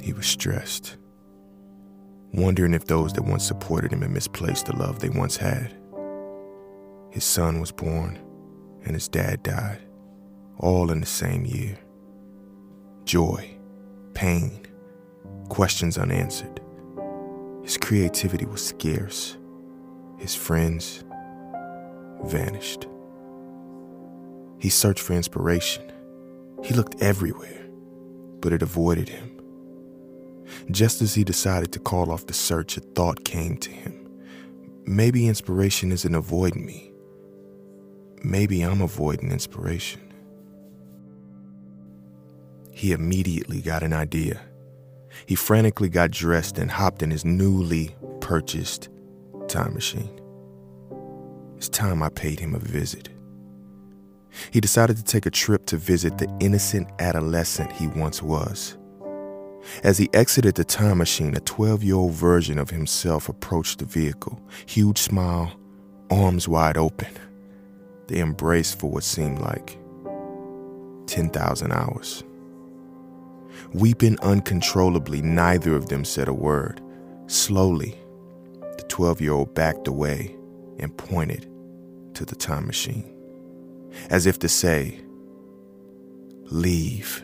He was stressed, wondering if those that once supported him had misplaced the love they once had. His son was born, and his dad died, all in the same year. Joy, pain, questions unanswered. His creativity was scarce. His friends vanished. He searched for inspiration. He looked everywhere, but it avoided him. Just as he decided to call off the search, a thought came to him. Maybe inspiration isn't avoiding me. Maybe I'm avoiding inspiration. He immediately got an idea. He frantically got dressed and hopped in his newly purchased time machine. It's time I paid him a visit. He decided to take a trip to visit the innocent adolescent he once was. As he exited the time machine, a 12 year old version of himself approached the vehicle, huge smile, arms wide open. They embraced for what seemed like 10,000 hours. Weeping uncontrollably, neither of them said a word. Slowly, the 12 year old backed away and pointed to the time machine, as if to say, Leave.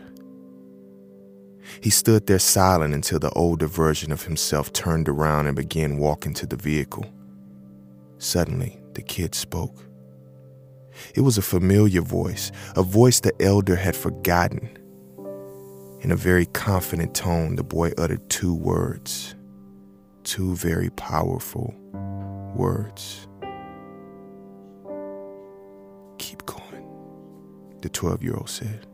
He stood there silent until the older version of himself turned around and began walking to the vehicle. Suddenly, the kid spoke. It was a familiar voice, a voice the elder had forgotten. In a very confident tone, the boy uttered two words, two very powerful words. The 12 year old said.